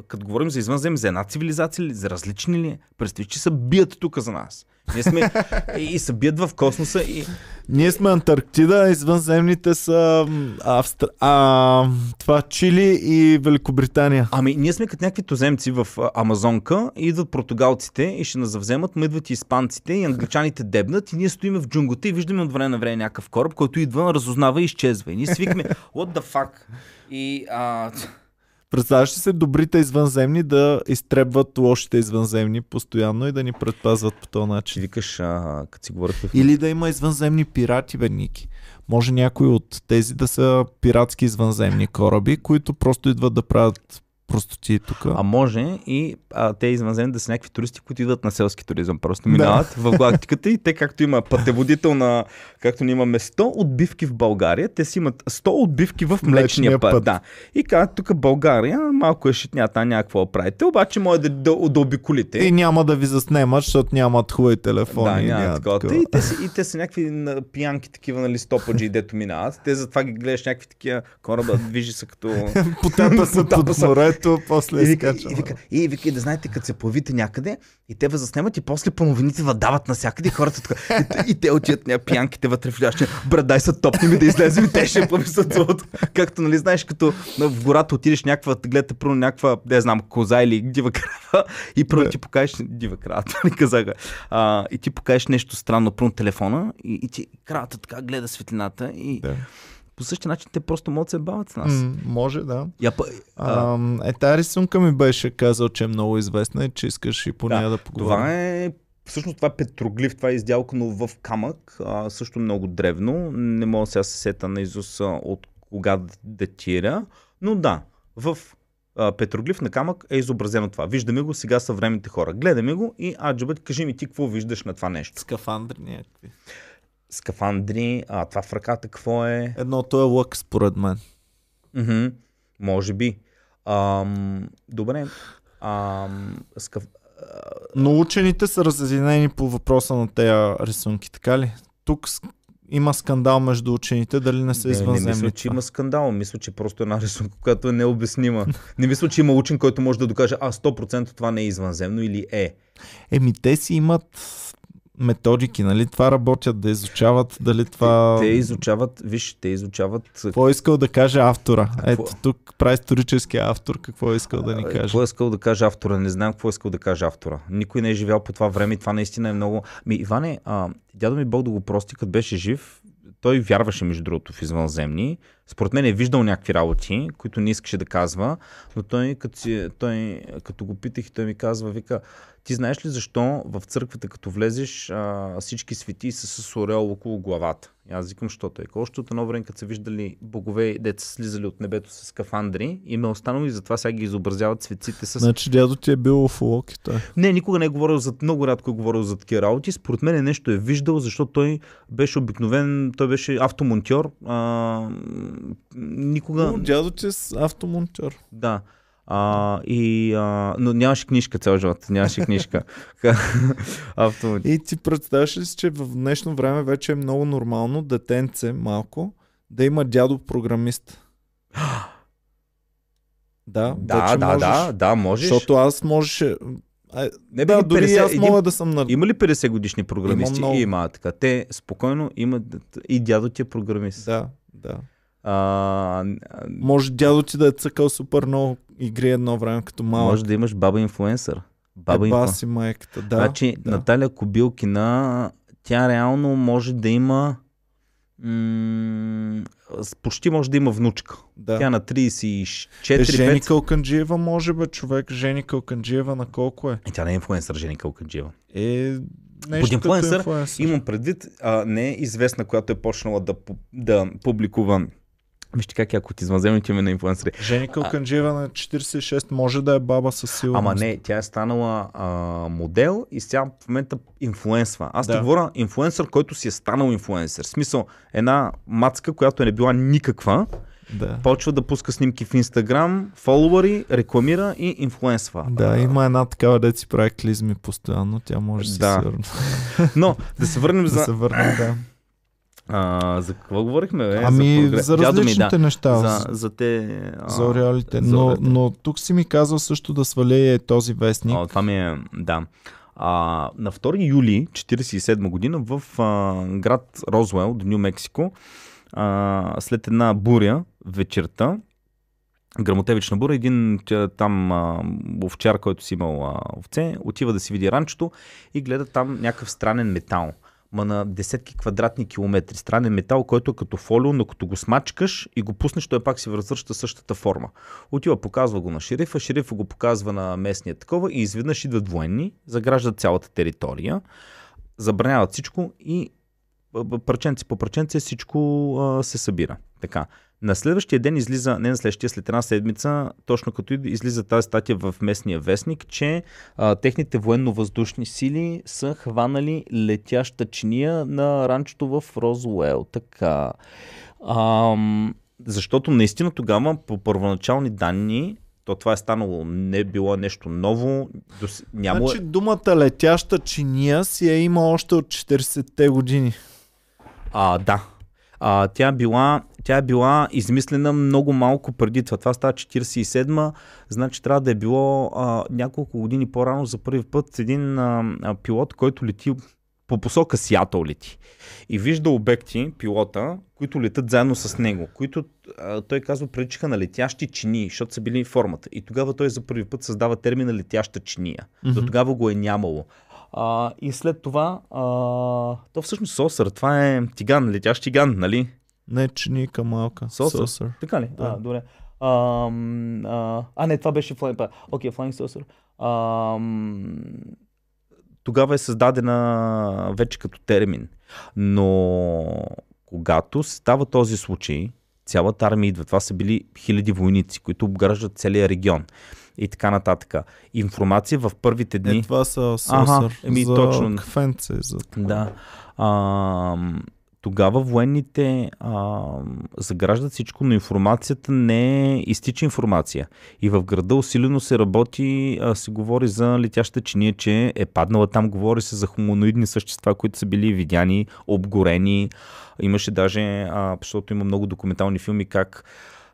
B: като говорим за извънземни, за една цивилизация ли, за различни ли? е? Представи, че се бият тук за нас. Ние сме и, се бият в космоса и
A: Ние сме Антарктида, извънземните са Австр... а, това Чили и Великобритания.
B: Ами, ние сме като някакви туземци в Амазонка, идват португалците и ще нас завземат, ма идват и испанците и англичаните дебнат и ние стоиме в джунглата и виждаме от време на време някакъв кораб, който идва, разузнава и изчезва. И ние свикме, (laughs) what the fuck? И а,
A: Представяш ли се добрите извънземни да изтребват лошите извънземни постоянно и да ни предпазват по този начин?
B: викаш, а, като си говорихме в
A: Или да има извънземни пирати, бе, Ники. Може някои от тези да са пиратски извънземни кораби, които просто идват да правят простоти тук.
B: А може и а, те извънземни да са някакви туристи, които идват на селски туризъм. Просто минават в галактиката и те, както има пътеводител на, както ние имаме 100 отбивки в България, те си имат 100 отбивки в Млечния,
A: Млечния
B: път.
A: път.
B: Да. И казват, тук България малко е шитнята, някакво да правите, обаче може да, да, да обиколите.
A: И няма да ви заснемат, защото нямат хубави телефони.
B: да,
A: и
B: няма
A: нямат
B: такова.
A: такова.
B: И те, са, и те са някакви пиянки такива, нали, стопаджи, дето минават. Те затова ги гледаш някакви такива кораба, движи се като... (laughs)
A: Потапа (laughs) се под
B: се.
A: Морето, после
B: И вика,
A: изкачва.
B: и, вика, и вика, и да знаете, като се появите някъде, и те заснемат и после по новините ви дават навсякъде и хората така. И, и те отиват ня пиянките вътре в ляще. Брат, дай са топни ми да излезем и те ще помислят за от... Както, нали, знаеш, като на- в гората отидеш някаква, гледате първо някаква, не знам, коза или дива крава и първо
A: Да.
B: ти покажеш дива крава, не казаха. А, и ти покажеш нещо странно, първо на телефона и, и ти кравата така гледа светлината и
A: Да.
B: По същия начин те просто могат да се бавят с нас.
A: М, може, да.
B: Я, па, а,
A: А, е, тази рисунка ми беше казал, че е много известна и че искаш и по
B: Да,
A: нея да поговорим.
B: Това е Всъщност това е петроглиф, това е издялкано в камък, а, също много древно. Не мога сега да се сета на Изус от кога датира, но да, в а, петроглиф на камък е изобразено това. Виждаме го сега съвременните хора. Гледаме го и аджабът, кажи ми ти какво виждаш на това нещо.
A: Скафандри някакви.
B: Скафандри, а това в ръката какво е?
A: Едното е лък, според мен.
B: Мгм, може би. Ам, добре. Ам, скаф...
A: Но учените са разединени по въпроса на тези рисунки, така ли? Тук има скандал между учените, дали не са
B: Не, не
A: извънземни.
B: мисля, че има скандал. Мисля, че просто е една рисунка, която е необяснима. не мисля, че има учен, който може да докаже, а 100% това не е извънземно или е.
A: Еми, те си имат методики, нали? Това работят да изучават дали това...
B: Те изучават, виж, те изучават
A: Какво е искал да каже автора?
B: Какво?
A: Ето тук прави историческия автор, какво е искал да ни
B: А,
A: каже.
B: Какво е искал да каже автора? Не знам какво е искал да каже автора. Никой не е живял по това време и това наистина е много... Ми, Иване, а, дядо ми Бог да го прости, като беше жив, той вярваше, между другото, в извънземни. Според мен е виждал някакви работи, които не искаше да казва, но той, като, си, той, като го питах и той ми казва, вика, ти знаеш ли защо в църквата, като влезеш, а, всички свети са с ореол около главата? И аз викам, що той. Още от едно време, като са виждали богове, деца слизали от небето с скафандри, им е останало и затова сега ги изобразяват светците с
A: Значи дядо ти е бил и той.
B: не, никога не е говорил за, много рядко е говорил за такива работи. Според мен нещо е виждал, защото той беше обикновен, той беше автомонтьор. А, никога...
A: Но дядо ти е с автомонтьор.
B: Да. А, и, а, но нямаше книжка цял живот. Нямаше книжка. (laughs)
A: И ти представяш ли си, че в днешно време вече е много нормално детенце малко да има дядо програмист? (gasps) Да,
B: Да,
A: вече
B: да,
A: можеш.
B: да, да, можеш.
A: Защото аз можеше... А,
B: Не,
A: да, дори
B: 50,
A: аз
B: един-
A: мога да съм на...
B: Има ли 50 годишни програмисти?
A: Има много.
B: Има, така. Те спокойно имат и дядо ти е програмист.
A: Да, да.
B: А,
A: Може дядо ти да е цъкал супер много игри едно време като малък.
B: може да имаш баба инфлуенсър. Баба
A: Еба
B: инфлуенсър.
A: си майката, да.
B: значи
A: да.
B: Наталя Кобилкина, тя реално може да има м- почти може да има внучка.
A: да.
B: Тя на
A: Е,
B: 34
A: Жени
B: 5
A: Калканджиева може бе, човек. Жени Калканджиева на колко е?
B: Е, Тя не е инфлуенсър, Жени Калкаджиева.
A: Е,
B: Под
A: нещо
B: инфлуенсър
A: като инфлуенсър.
B: Имам предвид, а, не е известна, която е почнала да, да публикува Вижте как яко от извънземните ми на инфлуенсъри.
A: Жени Калканджиева на 46 може да е баба със сигурност.
B: Ама не, тя е станала а, модел и сега в момента инфлуенсва. Аз
A: Да.
B: да. ти говоря инфлуенсър, който си е станал инфлуенсър. В смисъл, една мацка, която не била никаква,
A: Да.
B: почва да пуска снимки в Инстаграм, фолуари, рекламира и инфлуенсва.
A: Да, има една такава, де си прави клизми постоянно, тя може да си
B: Да.
A: сигурно.
B: Но, да се върнем (laughs)
A: да
B: за...
A: се върнем, да.
B: А, за какво говорихме? Бе?
A: Ами за
B: ми,
A: различните
B: да.
A: неща.
B: За, за те... а,
A: За ореалите.
B: за
A: Но, но тук си ми казал също да сваля този вестник.
B: О, това ми е, да. А, на 2 юли 1947 година в а, град Розвел, до Нью Мексико, а, след една буря вечерта, грамотевична бура, един там а, овчар, който си имал а, овце, отива да си види ранчото и гледа там някакъв странен метал. Ма на десетки квадратни километри. Странен метал, който е като фолио, но като го смачкаш и го пуснеш, той пак си възвръща същата форма. Отива, показва го на шерифа, шерифа го показва на местния такова и изведнъж идват военни, заграждат цялата територия, забраняват всичко и парченци по парченце всичко а, се събира. Така. На следващия ден излиза, не на следващия, след една седмица, точно като излиза тази статия в местния вестник, че а, техните военно-въздушни сили са хванали летяща чиния на ранчото в Розуел. Така. Ам, защото наистина тогава по първоначални данни, то това е станало, не е било нещо ново, дос... нямало...
A: Значи думата летяща чиния си я има още от 40-те години.
B: А, да. А, тя, е била, тя е била измислена много малко преди това. Това става 47-ма, значи трябва да е било а, няколко години по-рано за първи път един а, а, пилот, който лети по посока Сиатъл лети. И вижда обекти, пилота, които летят заедно с него, които а, той казва приличаха на летящи чинии, защото са били формата. И тогава той за първи път създава термина летяща чиния. Mm-hmm. До тогава го е нямало. А, и след това, а, то всъщност Сосър, това е тиган, летящ тиган, нали?
A: Не чиника малка.
B: Saucer.
A: Saucer.
B: Така ли?
A: Да.
B: А, добре. Ам, а, а, не, това беше Flying, окей, Flying Saucer. Ам, тогава е създадена вече като термин. Но когато става този случай, цялата армия идва. Това са били хиляди войници, които обграждат целия регион и така нататък. Информация в първите дни...
A: Е, това са
B: Аха,
A: Saucer.
B: еми,
A: за
B: точно.
A: кафенце. За...
B: Да. А, тогава военните а, заграждат всичко, но информацията не е изтича информация. И в града усилено се работи, а, се говори за летяща чиния, че е паднала там, говори се за хуманоидни същества, които са били видяни, обгорени. Имаше даже, а, защото има много документални филми, как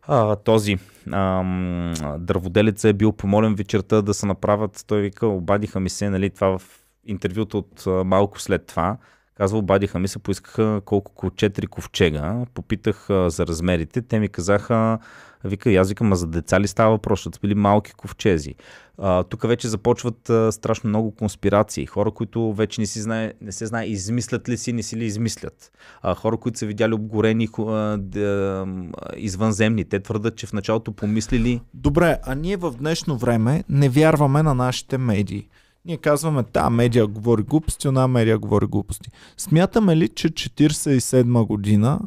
B: а, този ам, дърводелец е бил помолен вечерта да се направят. Той вика, обадиха ми се, нали, това в интервюто от а, малко след това. Казва, обадиха ми се, поискаха колко ко- четири ковчега, попитах а, за размерите, те ми казаха, вика, аз викам, а за деца ли става въпрос, са били малки ковчези. Тук вече започват а, страшно много конспирации. Хора, които вече не, си знае, не се знае измислят ли си, не си ли измислят. А, хора, които са видяли обгорени а, д- а, извънземни, те твърдат, че в началото помислили
A: Добре, а ние в днешно време не вярваме на нашите медии. Ние казваме, та медия говори глупости, она медия говори глупости. Смятаме ли, че 47 година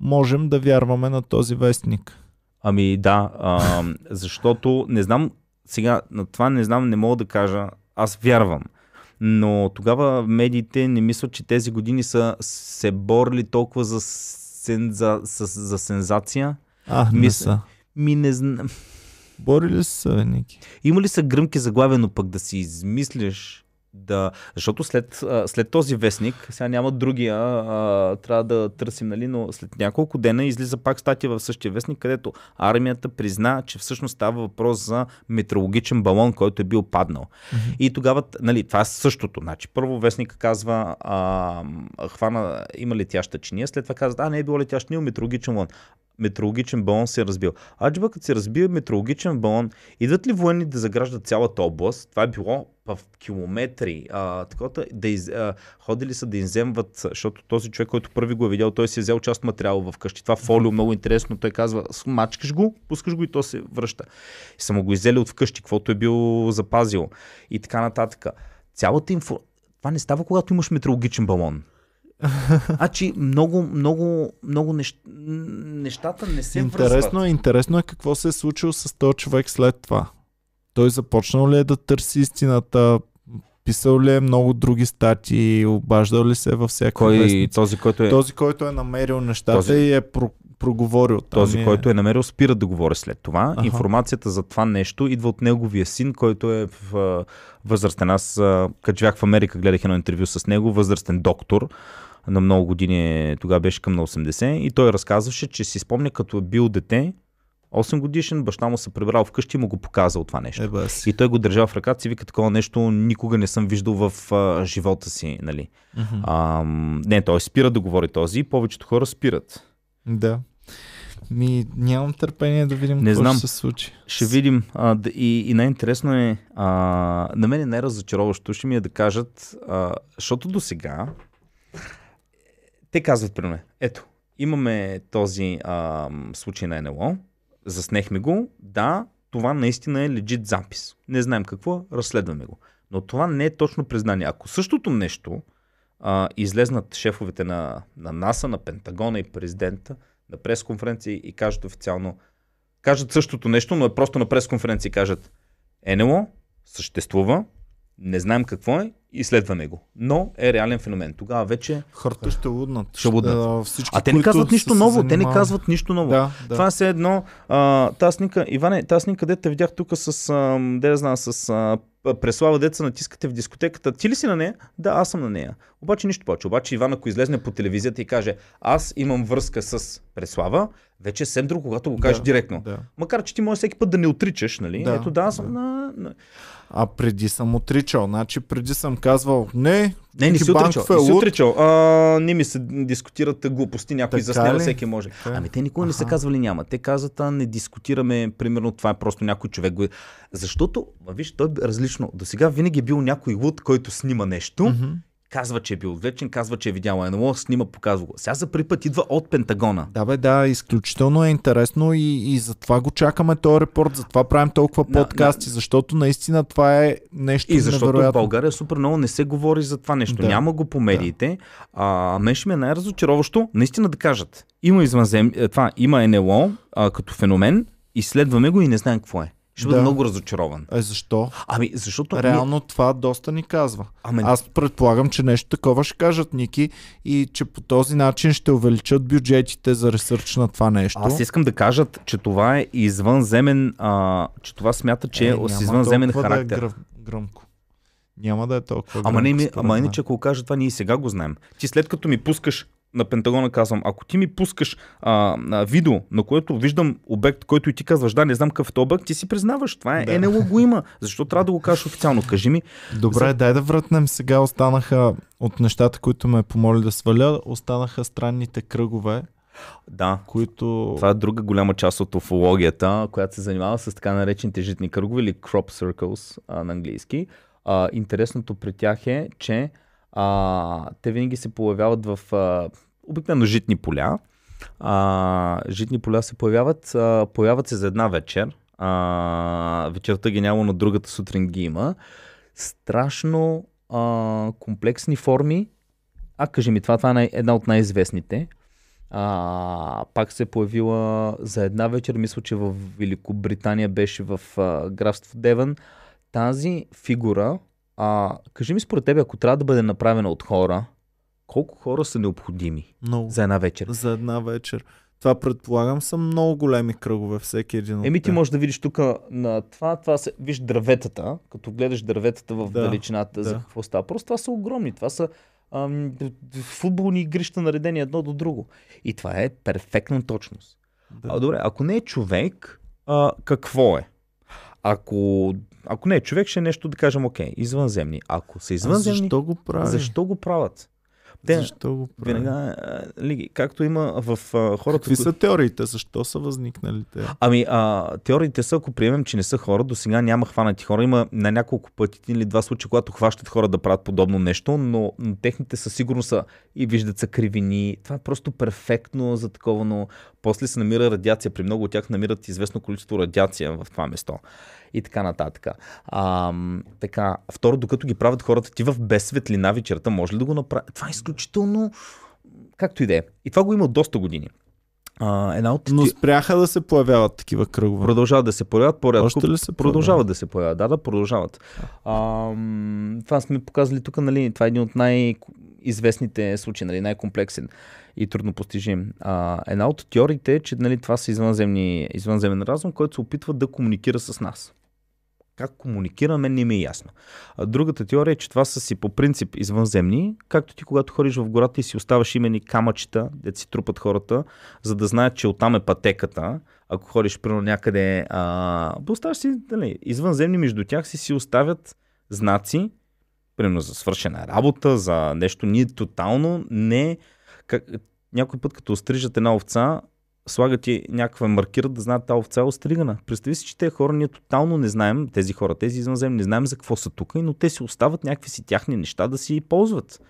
A: можем да вярваме на този вестник?
B: Ами да, а, защото не знам, сега на това не знам, не мога да кажа, аз вярвам. Но тогава медиите не мислят, че тези години са се борили толкова за, сенза, за, за сензация.
A: А, не
B: Мисля-
A: са.
B: Ми не знам.
A: Борили са, Ники.
B: Има ли са гръмки заглавия, но пък да си измислиш да... Защото след, след този вестник, сега няма другия, а, трябва да търсим, нали, но след няколко дена излиза пак статия в същия вестник, където армията призна, че всъщност става въпрос за метеорологичен балон, който е бил паднал. И тогава, нали, това е същото. Значи, първо вестник казва, а, хвана, има летяща чиния, след това казват, а, не е било летящ чиния, метеорологичен балон. Метеорологичен балон се е разбил. Аджба, като се разбие метеорологичен балон, идват ли военни да заграждат цялата област? Това е било в километри. А, такова, да из, а, ходили са да иземват, защото този човек, който първи го е видял, той си е взел част от материала в къщи. Това фолио много интересно. Той казва, мачкаш го, пускаш го и то се връща. И са му го изели от вкъщи, каквото е бил запазил. И така нататък. Цялата инфо... Това не става, когато имаш метеорологичен балон. (laughs) Значи много, много, много нещ... нещата не се
A: Интересно
B: връзват.
A: е, интересно е какво се е случило с този човек след това. Той започнал ли е да търси истината? Писал ли е много други статии? Обаждал ли се във всяка
B: Кой,
A: вестница?
B: този, който е,
A: Този, който е намерил нещата
B: Този-
A: и е про- проговорил. Там
B: този,
A: е...
B: който е намерил, спира да говори след това.
A: Аха.
B: Информацията за това нещо идва от неговия син, който е в възрастен. Аз, като живях в Америка, гледах едно интервю с него, възрастен доктор. На много години, тогава беше към на 80. И той разказваше, че си спомня, като е бил дете, 8 годишен, баща му се прибрал вкъщи и му го показал това нещо.
A: Е, бе, си.
B: И той го държал в ръката си, вика такова нещо никога не съм виждал в а, живота си. Нали?
A: Мгм.
B: А, не, той спира да говори този и повечето хора спират.
A: Да. Ми, нямам търпение да видим
B: Не
A: какво
B: знам.
A: ще се случи.
B: Ще видим. А, д- и, и най-интересно е, а, на мен е най-разочароващо ще ми е да кажат, а, защото до сега те казват при мен, ето, имаме този а, случай на НЛО, заснехме го, да, това наистина е легит запис. Не знаем какво, разследваме го. Но това не е точно признание. Ако същото нещо а, излезнат шефовете на, на НАСА, на Пентагона и президента на пресконференция и кажат официално, кажат същото нещо, но е просто на пресконференция и кажат НЛО съществува, не знаем какво е, изследваме го. Но е реален феномен. Тогава вече...
A: Хората ще луднат.
B: Ще луднат.
A: А, всички,
B: А те не казват нищо ново. Те не казват нищо ново.
A: Да, да.
B: Това е все едно. А, тази снимка, Иване, тази снимка, дете видях тук с, а, де знам, с а, Преслава деца натискате в дискотеката. Ти ли си на нея? Да, аз съм на нея. Обаче нищо повече. Обаче Иван, ако излезне по телевизията и каже, аз имам връзка с Преслава, вече е съвсем друго, когато го кажеш
A: Да,
B: директно.
A: Да.
B: Макар, че ти може всеки път да не отричаш, нали?
A: Да,
B: Ето да, аз съм
A: да.
B: на...
A: А преди съм отричал. Значи преди съм казвал, не,
B: Не, не си
A: е
B: Не си. А, не ми се дискутират глупости, някой заснема, всеки може.
A: Така е.
B: Ами те никога не са казвали няма. Те казват, а не дискутираме, примерно това е просто някой човек. Го... Защото, виж, той е различно. До сега винаги е бил някой луд, който снима нещо
A: Мгм.
B: Казва, че е бил отвлечен, казва, че е видял НЛО, снима, показва го. Сега за първи път идва от Пентагона.
A: Да, бе, да, изключително е интересно и, и затова го чакаме този репорт, затова правим толкова
B: На-
A: подкасти, защото наистина това е нещо
B: И защото в
A: невероятно.
B: България супер много не се говори за това нещо.
A: Да.
B: Няма го по медиите. А, мен ще ми е най-разочароващо наистина да кажат. Има извънзем... е, това, има НЛО а, като феномен, изследваме го и не знаем какво е. Ще бъда
A: Да.
B: много разочарован.
A: Е, защо?
B: Ами, защото...
A: Реално това доста ни казва.
B: Ами,
A: Аз предполагам, че нещо такова ще кажат Ники и че по този начин ще увеличат бюджетите за ресърч на това нещо.
B: Аз искам да кажат, че това е извънземен, а, че това смята, че е,
A: няма
B: с извънземен
A: толкова Да
B: характер.
A: е гръм, гръмко. Няма да е толкова
B: Ама, не,
A: гръмко,
B: ми,
A: според
B: ама иначе ако кажа това, ние сега го знаем. Ти след като ми пускаш на Пентагона казвам, ако ти ми пускаш а, а, видео, на което виждам обект, който и ти казваш, да, не знам какъв е обект, ти си признаваш, това е
A: Да.
B: НЛО го има. Защо трябва да го кажеш официално? Кажи ми.
A: Добре, дай да вратнем сега. Останаха от нещата, които ме помоли да сваля, останаха странните кръгове,
B: Да,
A: които...
B: това е друга голяма част от уфологията, която се занимава с така наречените житни кръгове или crop circles а, на английски. А, интересното при тях е, че а, те винаги се появяват в а, обикновено житни поля. А, житни поля се появяват, а, появяват се за една вечер. А, вечерта ги няма, но другата сутрин ги има. Страшно а, комплексни форми. А, кажи ми, това, това е една от най-известните. А, пак се е появила за една вечер, мисля, че в Великобритания беше в а, графство Девън. Тази фигура, а, кажи ми според тебе, ако трябва да бъде направена от хора, колко хора са необходими
A: Много.
B: за една вечер?
A: За една вечер. Това предполагам са много големи кръгове, всеки един от
B: Еми ти можеш да видиш тук на това, това са, виж дърветата, като гледаш дърветата в
A: Да,
B: далечината за
A: да.
B: какво става. Просто това са огромни, това са ам, футболни игрища наредени едно до друго. И това е перфектна точност.
A: Да.
B: А, добре, ако не е човек, а, какво е? Ако, ако не е човек, ще е нещо да кажем, окей, извънземни. Ако са
A: А
B: извънземни,
A: защо го
B: защо го правят? Те,
A: Защо го прави?
B: Веднага, а, ли, както има в а, хората,
A: Какви
B: кои-
A: са теориите? Защо са възникнали те?
B: Ами, а, теориите са, ако приемем, че не са хора, до сега няма хванати хора. Има на няколко пъти или два случая, когато хващат хора да правят подобно нещо, но, но техните със сигурност са и виждат са кривини. Това е просто перфектно за такова, но после се намира радиация. При много от тях намират известно количество радиация в това место. И така нататък. А, така, второ, докато ги правят хората, ти в без светлина вечерта може ли да го направи? Това е изключително както и да е. И това го има доста години. А, една от
A: Но спряха да се появяват такива кръгове.
B: Продължават да се появяват по-рядко.
A: Още ли се
B: Продължават да се появяват. Да, да, продължават. А, това сме показали тук, нали, това е един от най-известните случаи, нали, най-комплексен и трудно постижим. А, една от теориите е, че нали, това са извънземни, извънземен разум, който се опитва да комуникира с нас. Как комуникира, мен не ми е ясно. А другата теория е, че това са си по принцип извънземни, както ти когато ходиш в гората и си оставаш имени камъчета, де си трупат хората, за да знаят, че оттам е пътеката. Ако ходиш примерно някъде, а, оставаш си, дали, извънземни между тях си си оставят знаци, примерно за свършена работа, за нещо. Ние тотално не... Как, някой път, като острижат една овца, слагат ти някаква маркира да знаят тази овца е остригана. Представи си, че тези хора ние тотално не знаем, тези хора, тези извънземни, не знаем за какво са тук, но те си остават някакви си тяхни неща да си ползват.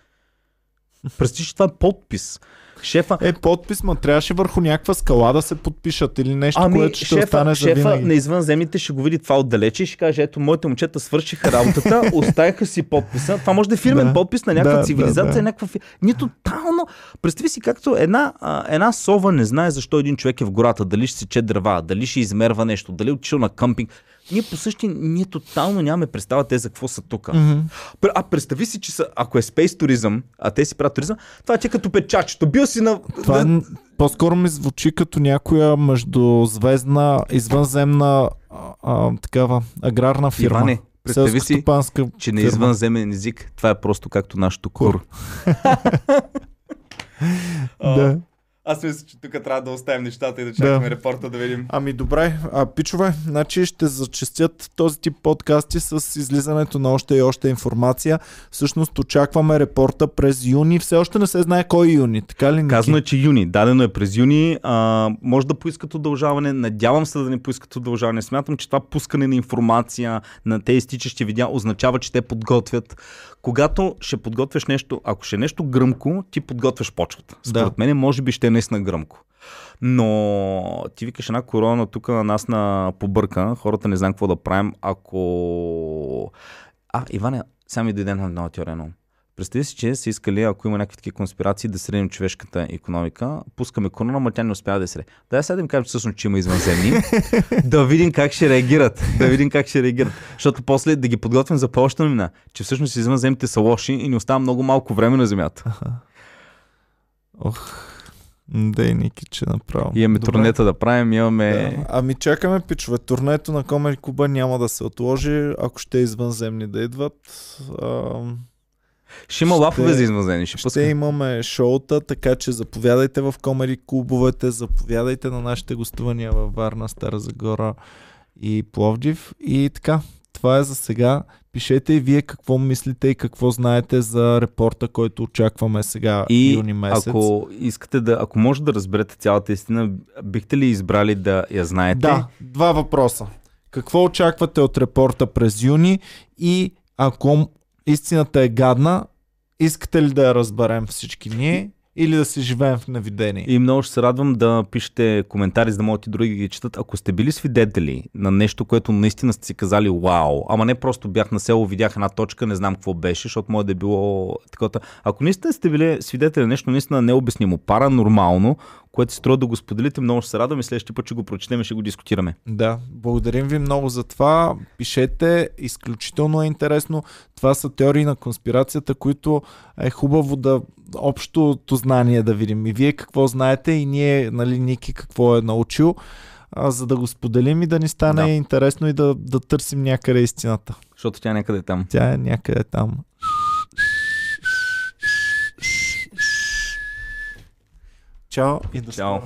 B: Представи че това е подпис. Шефа,
A: Е, подпис, ма трябваше върху някаква скала да се подпишат или нещо,
B: Ами,
A: което ще
B: шефа,
A: остане за
B: шефа
A: винаги.
B: на извънземните ще го види това отдалече и ще каже, ето, моите момчета свършиха работата, (laughs) оставиха си подписа. Това може да е фирмен
A: Да,
B: подпис на някаква
A: да,
B: цивилизация,
A: да, да.
B: някаква... Ние тотално... Представи си както една, а, една сова не знае защо един човек е в гората, дали ще сече дърва, дали ще измерва нещо, дали е отишъл на къмпинг. Ние по същия, ние тотално нямаме представа те за какво са тук. Пр- А представи си, че са, ако е спейс туризъм, а те си правят туризъм, това ти е като печачето. Бил си на...
A: Това е, по-скоро ми звучи като някоя междузвездна, извънземна а, такава аграрна фирма.
B: Иване, представи си, че на
A: фирма.
B: извънземен език това е просто както нашото кур. (laughs)
A: Да.
B: Аз мисля, че тук трябва да оставим нещата и да
A: чакаме
B: репорта да видим.
A: Ами добре, а, пичове, значи ще зачестят този тип подкасти с излизането на още и още информация. Всъщност очакваме репорта през юни. Все още не се знае кой е юни, така ли? Ники?
B: Казано е, че юни. Дадено е през юни. А, може да поискат удължаване. Надявам се да не поискат удължаване. Смятам, че това пускане на информация на тези изтичащи видеа означава, че те подготвят когато ще подготвяш нещо, ако ще е нещо гръмко, ти подготвяш почвата. Според
A: Да.
B: мен, може би ще е наистина гръмко. Но ти викаш една корона тук на нас на побърка, хората не знам какво да правим, ако... А, Иване, сега ми дойде на една теория, но... Представи си, че са искали, ако има някакви такива конспирации, да средим човешката економика. Пускаме корона, но тя не успява да се среди. Да, сега да им кажем всъщност, че има извънземни. (laughs) да видим как ще реагират. Да видим как ще реагират. Защото после да ги подготвим за по-обща новина, че всъщност извънземните са лоши и ни остава много малко време на Земята.
A: Ох, дей, Ники, че направо.
B: Имаме
A: Добре.
B: турнета да правим, имаме...
A: Да. Ами чакаме, пичове. Турнето на Комери Куба няма да се отложи, ако ще извънземни да идват. Ам,
B: Ще има
A: Ще-
B: лафове за извънземни. Ще,
A: Ще
B: пускаме.
A: имаме шоута, така че заповядайте в комери клубовете, заповядайте на нашите гостувания във Варна, Стара Загора и Пловдив. И така, това е за сега. Пишете и вие какво мислите и какво знаете за репорта, който очакваме сега
B: И
A: юни месец.
B: ако искате да, ако може да разберете цялата истина, бихте ли избрали да я знаете?
A: Да, два въпроса. Какво очаквате от репорта през юни и ако истината е гадна, искате ли да я разберем всички ние или да си живеем в невидение?
B: И много ще се радвам да пишете коментари, за да могат и други да ги четат. Ако сте били свидетели на нещо, което наистина сте си казали вау, ама не просто бях на село, видях една точка, не знам какво беше, защото може да е било такова. Ако наистина сте били свидетели на нещо наистина необяснимо, паранормално, което си струва да го споделите, много ще се радвам и следващия път ще го прочетем и ще го дискутираме.
A: Да, благодарим ви много за това. Пишете, изключително е интересно. Това са теории на конспирацията, които е хубаво да общото знание да видим и вие какво знаете и ние, нали, Ники какво е научил, а, за да го споделим и да ни стане
B: да.
A: интересно и да, да търсим някъде истината.
B: Защото тя някъде е там.
A: Тя е някъде там. Чао и до
B: Чао.